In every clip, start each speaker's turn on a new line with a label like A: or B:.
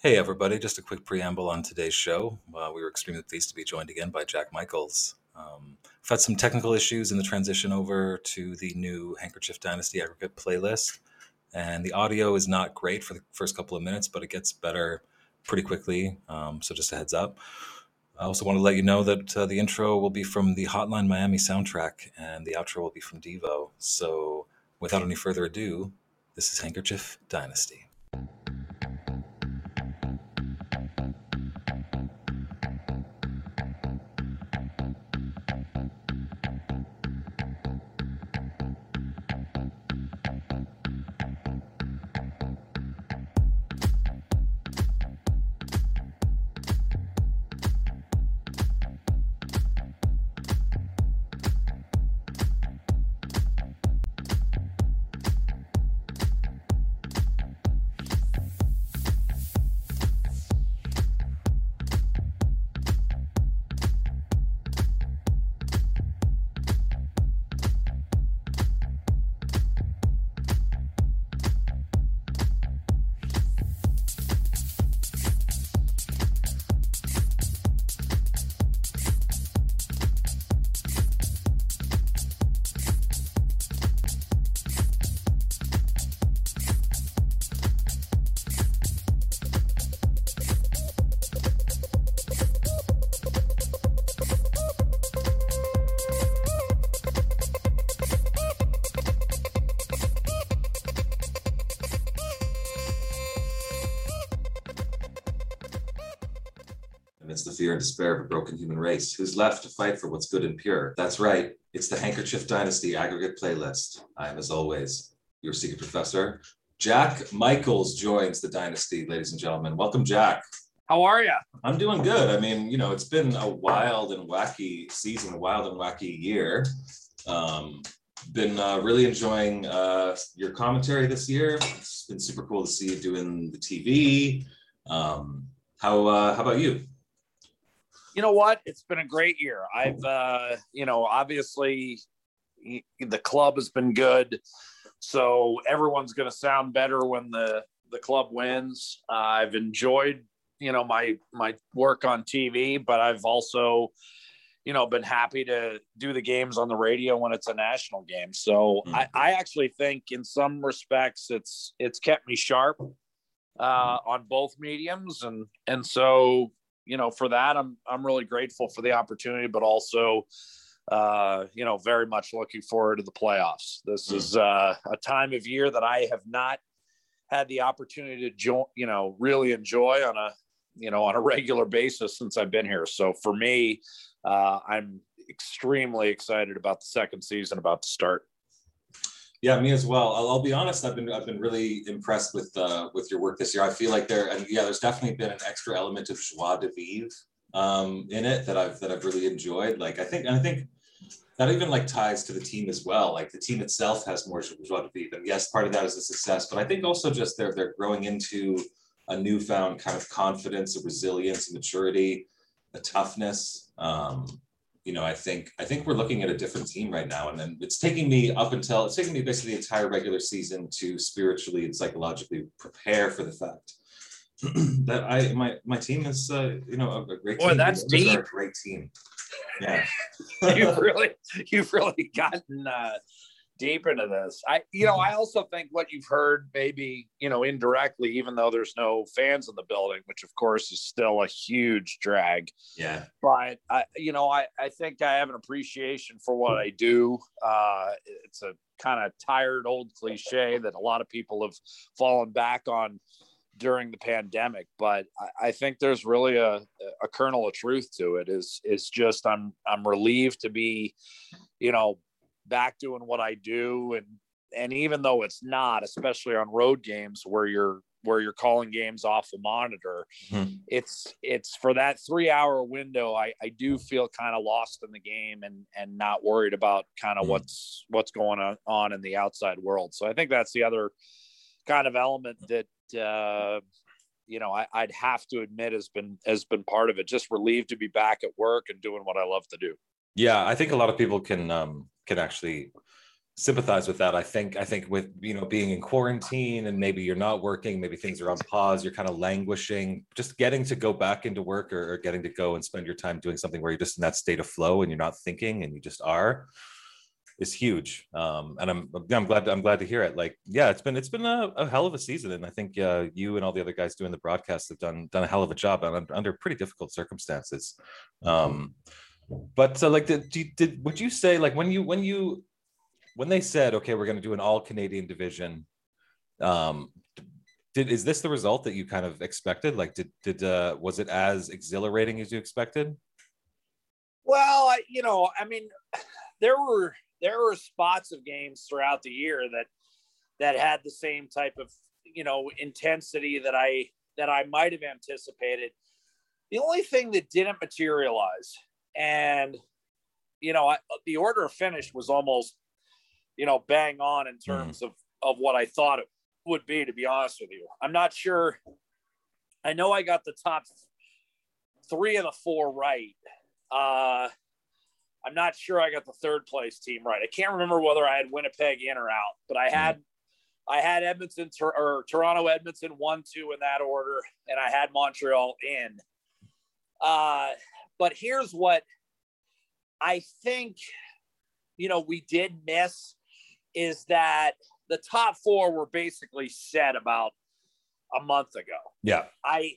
A: Hey, everybody. Just a quick preamble on today's show. Uh, we were extremely pleased to be joined again by Jack Michaels. Um, we've had some technical issues in the transition over to the new Handkerchief Dynasty aggregate playlist. And the audio is not great for the first couple of minutes, but it gets better pretty quickly. Um, so, just a heads up. I also want to let you know that uh, the intro will be from the Hotline Miami soundtrack and the outro will be from Devo. So, without any further ado, this is Handkerchief Dynasty. The fear and despair of a broken human race. Who's left to fight for what's good and pure? That's right. It's the Handkerchief Dynasty aggregate playlist. I am, as always, your secret professor. Jack Michaels joins the dynasty, ladies and gentlemen. Welcome, Jack.
B: How are you?
A: I'm doing good. I mean, you know, it's been a wild and wacky season, a wild and wacky year. Um, been uh, really enjoying uh, your commentary this year. It's been super cool to see you doing the TV. Um, how uh, how about you?
B: You know what? It's been a great year. I've, uh, you know, obviously the club has been good, so everyone's going to sound better when the the club wins. Uh, I've enjoyed, you know, my my work on TV, but I've also, you know, been happy to do the games on the radio when it's a national game. So
A: Mm.
B: I, I actually think, in some respects, it's it's kept me sharp uh, on both mediums, and and so you know for that I'm I'm really grateful for the opportunity, but also uh, you know very much looking forward to the playoffs. This
A: Mm.
B: is uh, a time of year that I have not had the opportunity to join, you know, really enjoy on a you know on a regular basis since I've been here. So for me, uh, I'm extremely excited about the second season about to start.
A: Yeah, me as well. I'll, I'll be honest. I've been I've been really impressed with uh, with your work this year. I feel like there and yeah, there's definitely been an extra element of joie de vivre um, in it that I've that I've really enjoyed. Like I think and I think that even like ties to the team as well. Like the team itself has more joie de vivre, and yes, part of that is a success, but I think also just they're they're growing into a newfound kind of confidence, a resilience, a maturity, a toughness. Um, you know, I think I think we're looking at a different team right now, and then it's taking me up until it's taking me basically the entire regular season to spiritually and psychologically prepare for the fact that I my my team is uh, you know a, a great
B: Boy,
A: team.
B: that's
A: Oilers
B: deep.
A: A great team. Yeah.
B: you've really you've really gotten uh, deep into this. I you know I also think what you've heard maybe you know indirectly, even though there's no fans in the building, which of course is still a huge drag.
A: yeah.
B: But I you know I I think I have an appreciation for what I do. Uh, it's a kind of tired old cliche that a lot of people have fallen back on during the pandemic but I, I think there's really a, a kernel of truth to it is is just i'm i'm relieved to be you know back doing what i do and and even though it's not especially on road games where you're where you're calling games off the monitor
A: Mhm.
B: it's it's for that three hour window i i do feel kind of lost in the game and and not worried about kind of
A: Mhm.
B: what's what's going on on in the outside world so i think that's the other kind of element that uh, you know I, I'd have to admit has been has been part of it. Just relieved to be back at work and doing what I love to do.
A: Yeah, I think a lot of people can um, can actually sympathize with that. I think I think with you know being in quarantine and maybe you're not working, maybe things are on pause, you're kind of languishing. Just getting to go back into work or, or, getting to go and spend your time doing something where you're just in that state of flow and you're not thinking and you just are is huge. Um, and I'm I'm glad to, I'm glad to hear it. Like yeah, it's been it's been a, a hell of a season, and I think uh, you and all the other guys doing the broadcast have done done a hell of a job under, under pretty difficult circumstances. Um, but so like did, did would you say like when you when you when they said, okay, we're going to do an all Canadian division, um, did is this the result that you kind of expected? Like, did did uh, was it as exhilarating as you expected?
B: Well, you know, I mean, there were there were spots of games throughout the year that that had the same type of you know intensity that I that I might have anticipated. The only thing that didn't materialize, and you know, I, the order of finish was almost you know, bang on in mm-hmm. terms mm. of of what I thought it would be. To be honest with you, I'm not sure. I know I got the top three of the four right. Uh, I'm not sure I got the third place team right. I can't remember whether I had Winnipeg in or out, but I had mm. I had Edmonton or Toronto Edmonton one two in that order, and I had Montreal in. Uh, but here's what I think. You know, we did miss is that the top four were basically set about a month ago.
A: Yeah.
B: I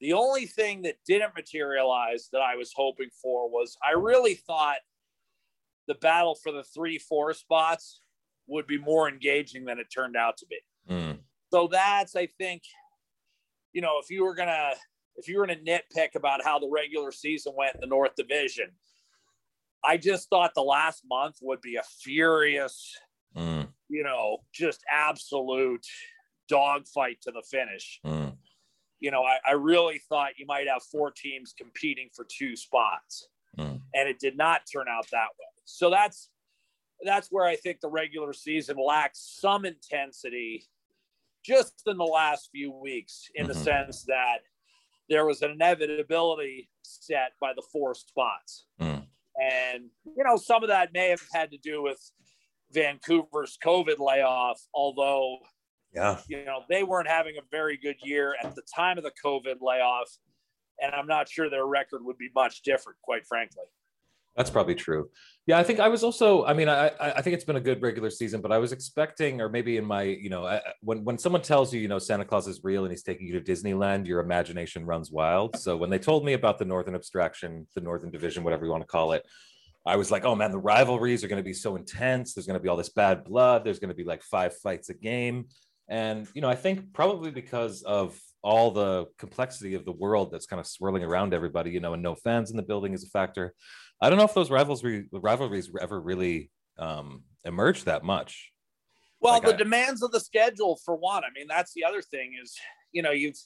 B: the only thing that didn't materialize that I was hoping for was I really thought the battle for the three, four spots would be more engaging than it turned out to be. Mm. So that's, I think, you know, if you were gonna if you were gonna nitpick about how the regular season went in the North Division, I just thought the last month would be a furious mm. you know, just absolute dogfight to the finish. Mm. You know, I, I, really thought you might have four teams competing for two spots, mm. and it did not turn out that way. So that's that's where I think the regular season lacks some intensity just in the last few weeks, in mm-hmm. the sense that there was an inevitability set by the four spots. Mm. And, you know, some of that may have had to do with Vancouver's COVID layoff, although
A: yeah,
B: you know, they weren't having a very good year at the time of the COVID layoff. And I'm not sure their record would be much different, quite frankly.
A: That's probably true. Yeah, I think I was also. I mean, I I think it's been a good regular season, but I was expecting, or maybe in my, you know, I, when when someone tells you, you know, Santa Claus is real and he's taking you to Disneyland, your imagination runs wild. So when they told me about the Northern Abstraction, the Northern Division, whatever you want to call it, I was like, oh man, the rivalries are going to be so intense. There's going to be all this bad blood. There's going to be like five fights a game. And, you know, I think probably because of all the complexity of the world that's kind of swirling around everybody, you know, and no fans in the building is a factor. I don't know if those rivalries rivalries ever really um, emerged that much.
B: Well, like the I, demands of the schedule, for one. I mean, that's the other thing is, you know, you've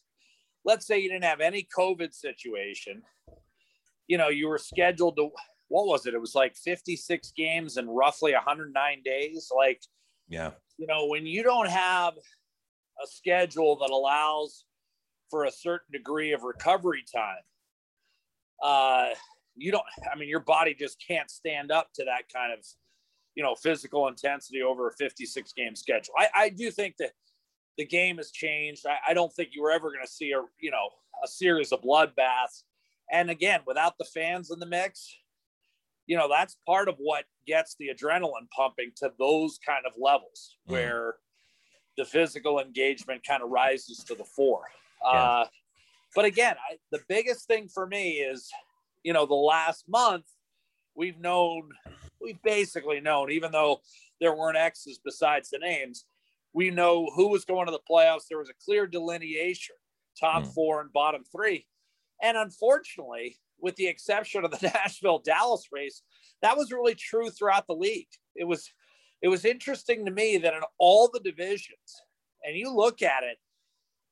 B: let's say you didn't have any COVID situation. You know, you were scheduled to what was it? It was like 56 games in roughly 109 days. Like,
A: yeah,
B: you know, when you don't have a schedule that allows for a certain degree of recovery time, uh, you don't, I mean, your body just can't stand up to that kind of, you know, physical intensity over a 56 game schedule. I, I do think that the game has changed. I, I don't think you were ever going to see a, you know, a series of bloodbaths. And again, without the fans in the mix, you know that's part of what gets the adrenaline pumping to those kind of levels mm. where the physical engagement kind of rises to the fore yeah. uh, but again I, the biggest thing for me is you know the last month we've known we've basically known even though there weren't x's besides the names we know who was going to the playoffs there was a clear delineation top mm. four and bottom three and unfortunately with the exception of the Nashville Dallas race, that was really true throughout the league. It was it was interesting to me that in all the divisions, and you look at it,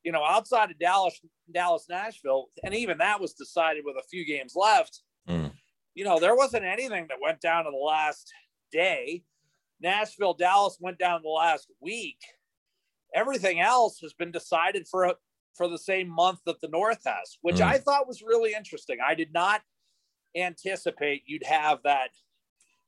B: you know, outside of Dallas, Dallas, Nashville, and even that was decided with a few games left. Mm. You know, there wasn't anything that went down to the last day. Nashville, Dallas went down the last week. Everything else has been decided for a, for the same month that the North has, which mm. I thought was really interesting. I did not anticipate you'd have that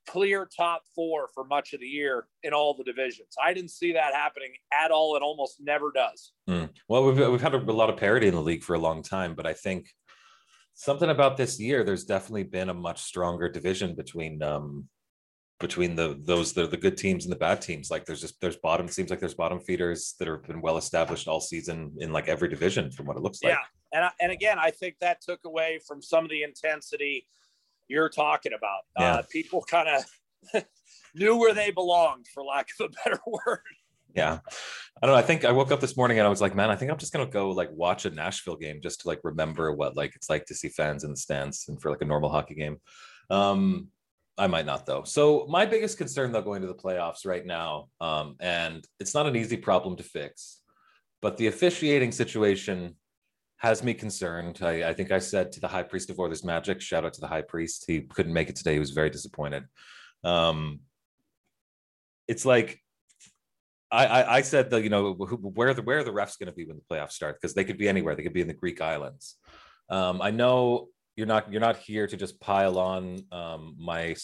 B: clear top four for much of the year in all the divisions. I didn't see that happening at all. It almost never does.
A: Mm. Well, we've, we've had a, a, lot of parity in the league for a long time, but I think something about this year, there's definitely been a much stronger division between um, between the those the, the good teams and the bad teams. Like there's just there's bottom seems like there's bottom feeders that have been well established all season in like every division from what it looks like.
B: Yeah, and and again, I think that took away from some of the intensity you're talking about. Yeah. Uh, people kind of knew where they belonged, for lack of a better word.
A: Yeah. I don't know. I think I woke up this morning and I was like, man, I think I'm just gonna go like watch a Nashville game just to like remember what like it's like to see fans in the stands and for like a normal hockey game. Um, I might not though. So my biggest concern though going to the playoffs right now, um, and it's not an easy problem to fix, but the officiating situation has me concerned. I, I, think I said to the high priest of Oilers Magic, shout out to the high priest. He couldn't make it today. He was very disappointed. Um, it's like I, I, I said that you know where the where the refs going to be when the playoffs start because they could be anywhere. They could be in the Greek islands. Um, I know you're not you're not here to just pile on um, my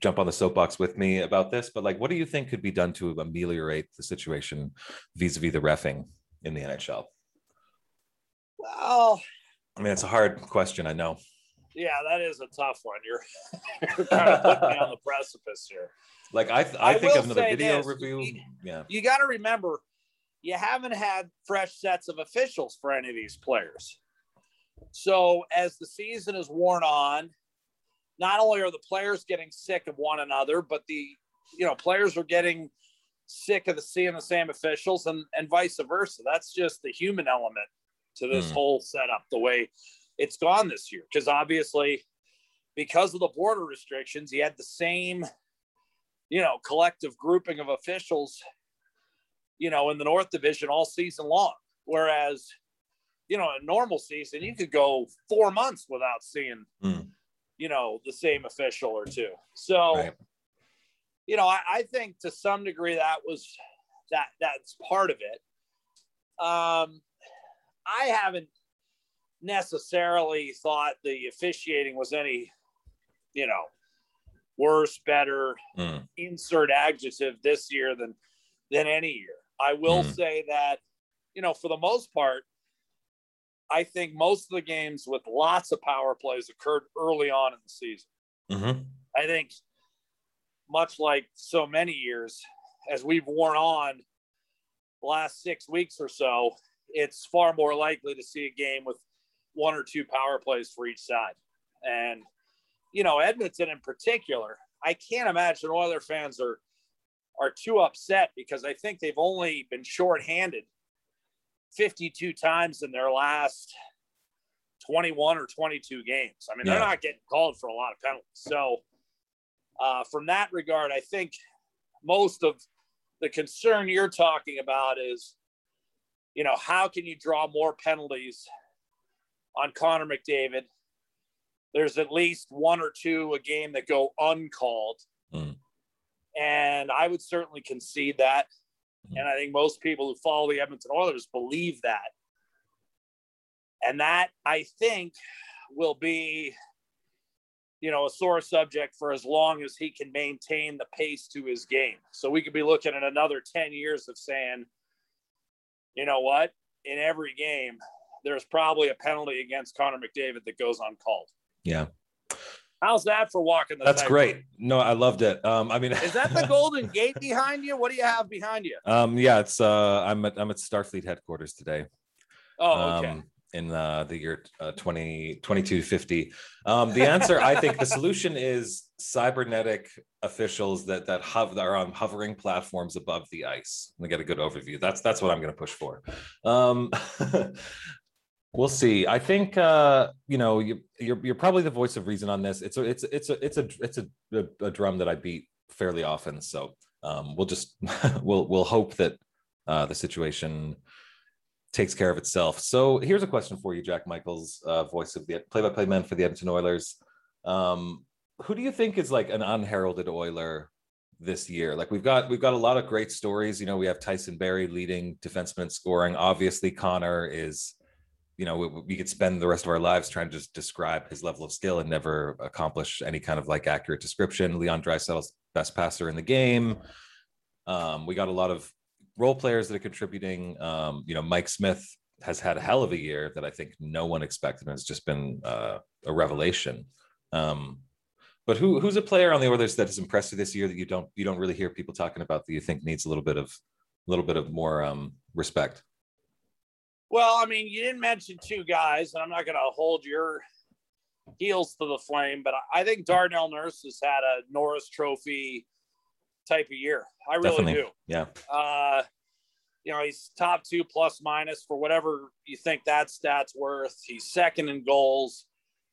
A: jump on the soapbox with me about this, but like, what do you think could be done to ameliorate the situation vis-a-vis the refing in the NHL?
B: Well,
A: I mean, it's a hard question. I know.
B: Yeah, that is a tough one. You're, you're kind of putting me on the precipice here.
A: Like I, th- I, I think of another video this. review.
B: You,
A: yeah,
B: you got to remember, you haven't had fresh sets of officials for any of these players. So as the season is worn on, not only are the players getting sick of one another, but the you know players are getting sick of the seeing the same officials and and vice versa. That's just the human element to this mm. whole setup, the way it's gone this year. Because obviously, because of the border restrictions, he had the same, you know, collective grouping of officials, you know, in the North Division all season long. Whereas you know, a normal season, you could go four months without seeing, mm. you know, the same official or two. So, right. you know, I, I, think to some degree that was that that's part of it. Um, I haven't necessarily thought the officiating was any, you know, worse, better, mm. insert adjective this year than than any year. I will mm. say that, you know, for the most part, I think most of the games with lots of power plays occurred early on in the season. Mm-hmm. I think, much like so many years, as we've worn on the last six weeks or so, it's far more likely to see a game with one or two power plays for each side. And, you know, Edmonton in particular, I can't imagine Oiler fans are are too upset because I think they've only been shorthanded 52 times in their last 21 or 22 games. I mean, they're not getting called for a lot of penalties. So, uh, from that regard, I think most of the concern you're talking about is, you know, how can you draw more penalties on Connor McDavid? There's at least one or two a game that go uncalled. Mm. And I would certainly concede that. Mm-hmm. And I think most people who follow the Edmonton Oilers believe that. And that, I think, will be, you know, a sore subject for as long as he can maintain the pace to his game. So we could be looking at another 10 years of saying, you know what? In every game, there's probably a penalty against Connor McDavid that goes uncalled.
A: Yeah.
B: How's that for walking the?
A: That's great. No, I loved it. Um, I mean,
B: is that the Golden Gate behind you? What do you have behind you?
A: Um, yeah, it's uh, I'm at I'm at Starfleet headquarters today.
B: Oh, okay. Um,
A: in uh, the year uh, 20, 2250. Um, the answer, I think, the solution is cybernetic officials that that, that are on hovering platforms above the ice. We get a good overview. That's that's what I'm going to push for. Um, We'll see. I think uh, you know you, you're you're probably the voice of reason on this. It's a it's it's a it's a it's a, a, a drum that I beat fairly often. So um, we'll just we'll we'll hope that uh, the situation takes care of itself. So here's a question for you, Jack Michaels, uh, voice of the play-by-play man for the Edmonton Oilers. Um, who do you think is like an unheralded Oiler this year? Like we've got we've got a lot of great stories. You know, we have Tyson Barrie leading defenseman scoring. Obviously, Connor is you know, we, we, could spend the rest of our lives trying to just describe his level of skill and never accomplish any kind of like accurate description. Leon Draisaitl's best passer in the game. Um, we got a lot of role players that are contributing. Um, you know, Mike Smith has had a hell of a year that I think no one expected and has just been uh, a revelation. Um, but who who's a player on the Oilers that has impressed you this year that you don't you don't really hear people talking about that you think needs a little bit of a little bit of more um, respect?
B: Well, I mean, you didn't mention two guys, and I'm not going to hold your heels to the flame, but I think Darnell Nurse has had a Norris Trophy type of year. I really Definitely. do.
A: Yeah.
B: Uh, you know, he's top two plus minus for whatever you think that stat's worth. He's second in goals.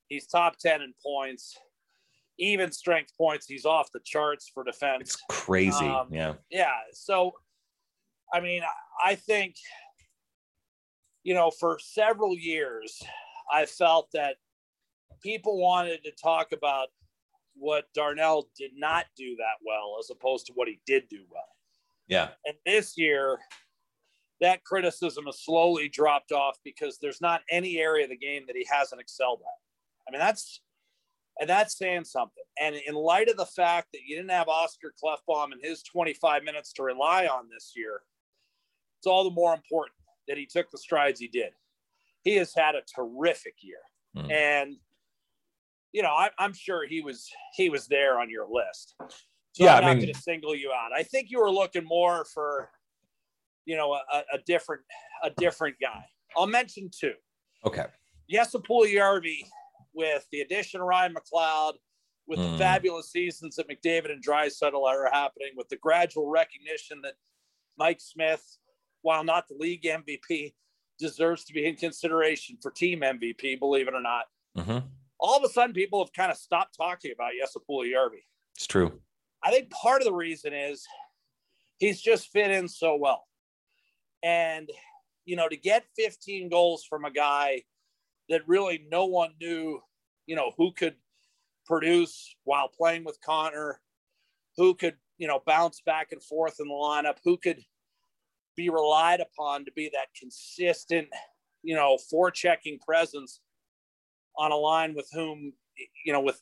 B: He's top 10 in points. Even strength points, he's off the charts for defense.
A: It's crazy. Um, yeah.
B: Yeah. So, I mean, I think, you know, for several years, I felt that people wanted to talk about what Darnell did not do that well as opposed to what he did do well.
A: Yeah.
B: And this year, that criticism has slowly dropped off because there's not any area of the game that he hasn't excelled at. I mean, that's and that's saying something. And in light of the fact that you didn't have Oscar Klefbom and his 25 minutes to rely on this year, it's all the more important that he took the strides he did. He has had a terrific year. Mm. And you know, I, am sure he was he was there on your list. So yeah, I'm not I mean, going to single you out. I think you were looking more for, you know, a, a different a different guy. I'll mention two.
A: Okay.
B: yes Puljujarvi with the addition of Ryan McLeod, with mm. the hmm. fabulous seasons that McDavid and Draisaitl are happening, with the gradual recognition that Mike Smith, while not the league MVP, deserves to be in consideration for team MVP, believe it or not. Mm-hmm all of a sudden people have kind of stopped talking about Jesse Puljujarvi.
A: It's true.
B: I think part of the reason is he's just fit in so well. And, you know, to get 15 goals from a guy that really no one knew, you know, who could produce while playing with Connor, who could, you know, bounce back and forth in the lineup, who could be relied upon to be that consistent, you know, forechecking presence on a line with whom, you know, with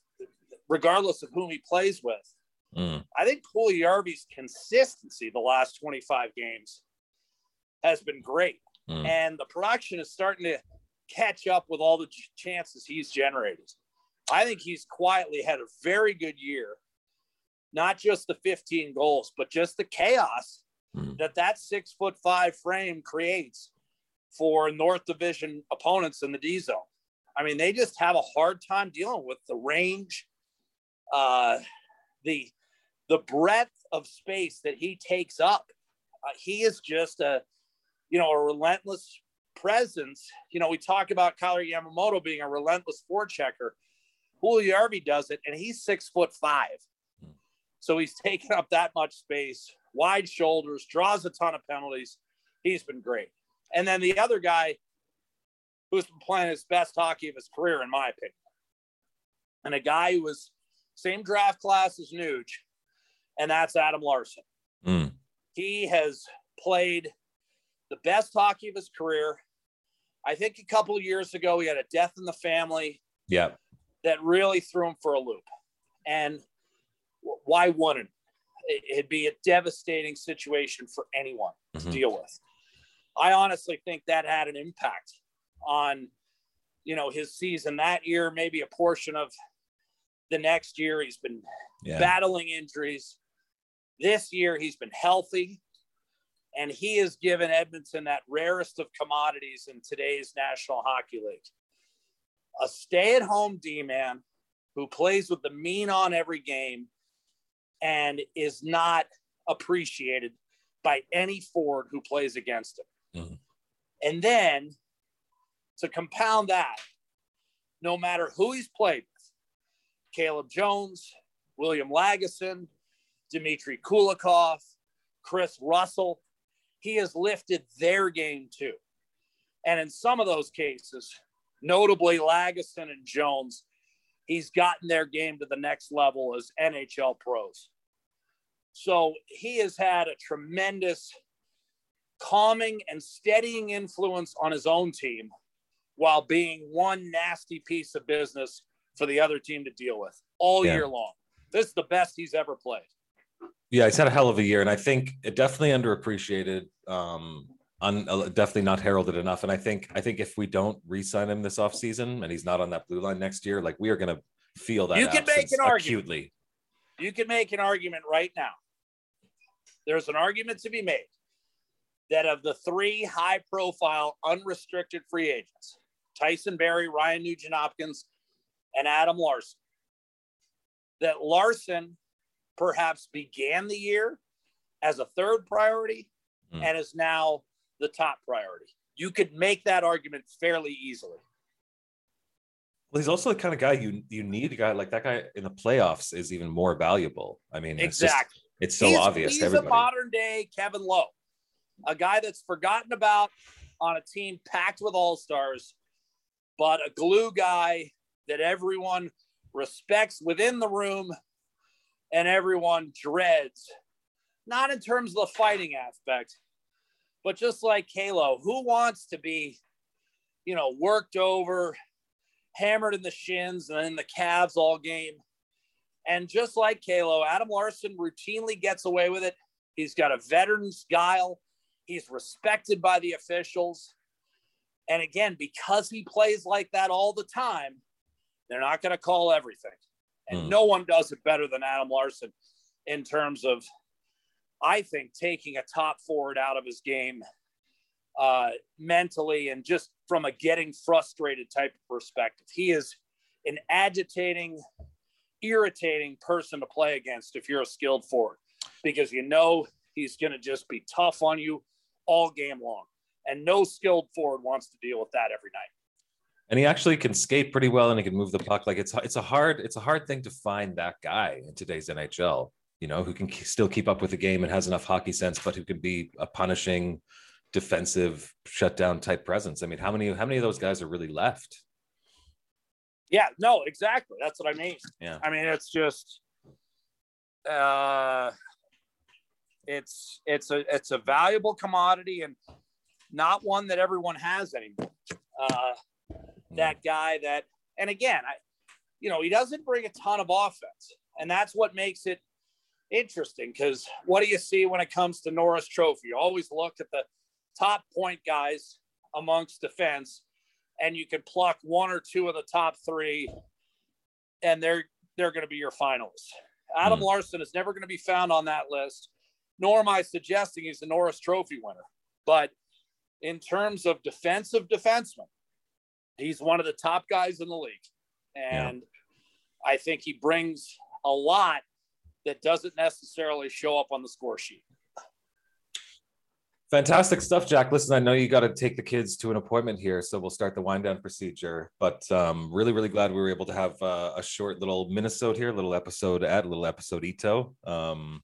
B: regardless of whom he plays with. Mm. I think Puljujarvi's consistency the last 25 games has been great. Mm. And the production is starting to catch up with all the chances he's generated. I think he's quietly had a very good year, not just the 15 goals, but just the chaos mm. that that six foot five frame creates for North Division opponents in the D zone. I mean, they just have a hard time dealing with the range, uh, the the breadth of space that he takes up. Uh, he is just a, you know, a relentless presence. You know, we talk about Kailer Yamamoto being a relentless forechecker. Puljujarvi does it, and he's six foot five. So he's taken up that much space, wide shoulders, draws a ton of penalties. He's been great. And then the other guy who's been playing his best hockey of his career, in my opinion. And a guy who was same draft class as Nuge, and that's Adam Larsson. Mm. He has played the best hockey of his career. I think a couple of years ago he had a death in the family.
A: Yeah.
B: That really threw him for a loop. And why wouldn't it'd be a devastating situation for anyone mm-hmm. to deal with. I honestly think that had an impact on you know his season that year maybe a portion of the next year he's been yeah. battling injuries this year he's been healthy and he has given edmonton that rarest of commodities in today's national hockey league a stay-at-home d-man who plays with the mean on every game and is not appreciated by any forward who plays against him mm-hmm. and then to compound that, no matter who he's played with, Caleb Jones, William Lagesson, Dmitry Kulikov, Chris Russell, he has lifted their game too. And in some of those cases, notably Lagesson and Jones, he's gotten their game to the next level as NHL pros. So he has had a tremendous calming and steadying influence on his own team while being one nasty piece of business for the other team to deal with all yeah. year long. This is the best he's ever played.
A: Yeah, he's had a hell of a year, and I think it definitely underappreciated. Um, un, uh, definitely not heralded enough. And I think I think if we don't re-sign him this offseason and he's not on that blue line next year, like we are going to feel that.
B: You can make an argument.
A: Acutely.
B: You can make an argument right now. There's an argument to be made that of the three high-profile unrestricted free agents, Tyson Barrie, Ryan Nugent Hopkins, and Adam Larsson. that Larsson perhaps began the year as a third priority mm. and is now the top priority. You could make that argument fairly easily.
A: Well, he's also the kind of guy you you need a guy like that guy in the playoffs is even more valuable. I mean,
B: exactly.
A: It's, just, it's so he's, obvious.
B: He's a modern day Kevin Lowe, a guy that's forgotten about on a team packed with all stars, but a glue guy that everyone respects within the room and everyone dreads. Not in terms of the fighting aspect, but just like Kalo, who wants to be, you know, worked over, hammered in the shins and in the calves all game? And just like Kalo, Adam Larsson routinely gets away with it. He's got a veteran's guile. He's respected by the officials. And again, because he plays like that all the time, they're not going to call everything. And mm. no one does it better than Adam Larsson in terms of, I think, taking a top forward out of his game uh, mentally and just from a getting frustrated type of perspective. He is an agitating, irritating person to play against if you're a skilled forward because you know he's going to just be tough on you all game long. And no skilled forward wants to deal with that every night.
A: And he actually can skate pretty well and he can move the puck. Like it's it's a hard it's a hard thing to find that guy in today's NHL you know who can still keep up with the game and has enough hockey sense but who can be a punishing defensive shutdown type presence. I mean how many how many of those guys are really left?
B: Yeah no exactly. That's what i mean.
A: Yeah.
B: I mean it's just uh it's it's a it's a valuable commodity and not one that everyone has anymore uh that guy that, and again, I, you know, he doesn't bring a ton of offense, and that's what makes it interesting. Because what do you see when it comes to Norris Trophy? You always look at the top point guys amongst defense, and you can pluck one or two of the top three, and they're they're going to be your finalists. Adam mm. Larsson is never going to be found on that list, nor am I suggesting he's a Norris Trophy winner. But in terms of defensive defensemen, he's one of the top guys in the league. And yeah. I think he brings a lot that doesn't necessarily show up on the score sheet.
A: Fantastic stuff, Jack. Listen, I know you got to take the kids to an appointment here, so we'll start the wind down procedure. But um, really, really glad we were able to have uh, a short little Minnesota here, little episode at a little episode Ito. Um,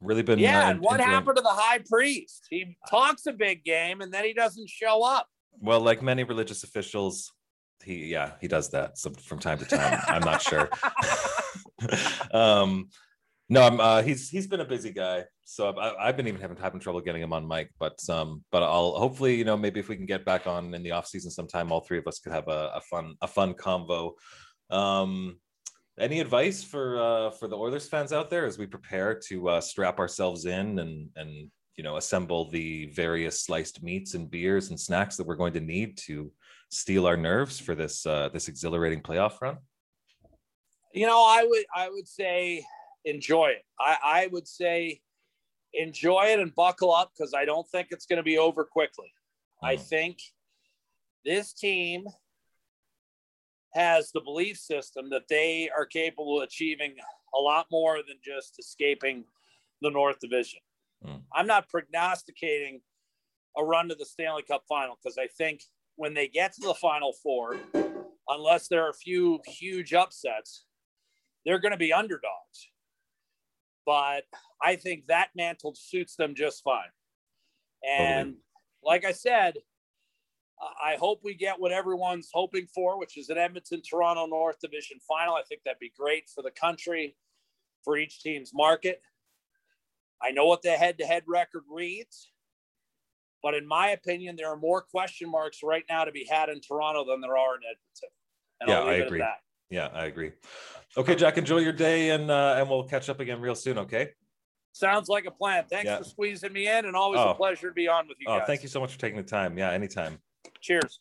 A: really been
B: yeah. Uh, and what happened to the high priest? He talks a big game and then he doesn't show up.
A: Well, like many religious officials, he yeah he does that so from time to time. I'm not sure. um, no, I'm, uh, he's he's been a busy guy, so I've, I've been even having having trouble getting him on mic. But um, but I'll hopefully you know maybe if we can get back on in the off season sometime, all three of us could have a, a fun a fun convo. Um, any advice for uh, for the Oilers fans out there as we prepare to uh, strap ourselves in and and you know assemble the various sliced meats and beers and snacks that we're going to need to steel our nerves for this uh, this exhilarating playoff run?
B: You know, I would I would say enjoy it. I, I would say enjoy it and buckle up because I don't think it's going to be over quickly. Mm. I think this team has the belief system that they are capable of achieving a lot more than just escaping the North Division. Mm. I'm not prognosticating a run to the Stanley Cup final because I think when they get to the final four, unless there are a few huge upsets, they're going to be underdogs. But I think that mantle suits them just fine. And totally. like I said, I hope we get what everyone's hoping for, which is an Edmonton Toronto North Division final. I think that'd be great for the country, for each team's market. I know what the head to head record reads. But in my opinion, there are more question marks right now to be had in Toronto than there are in Edmonton.
A: And yeah, I agree. Yeah, I agree. Okay, Jack, enjoy your day and uh, and we'll catch up again real soon, okay?
B: Sounds like a plan. Thanks yeah. for squeezing me in and always oh. a pleasure to be on with you
A: oh,
B: guys.
A: Thank you so much for taking the time. Yeah, anytime.
B: Cheers.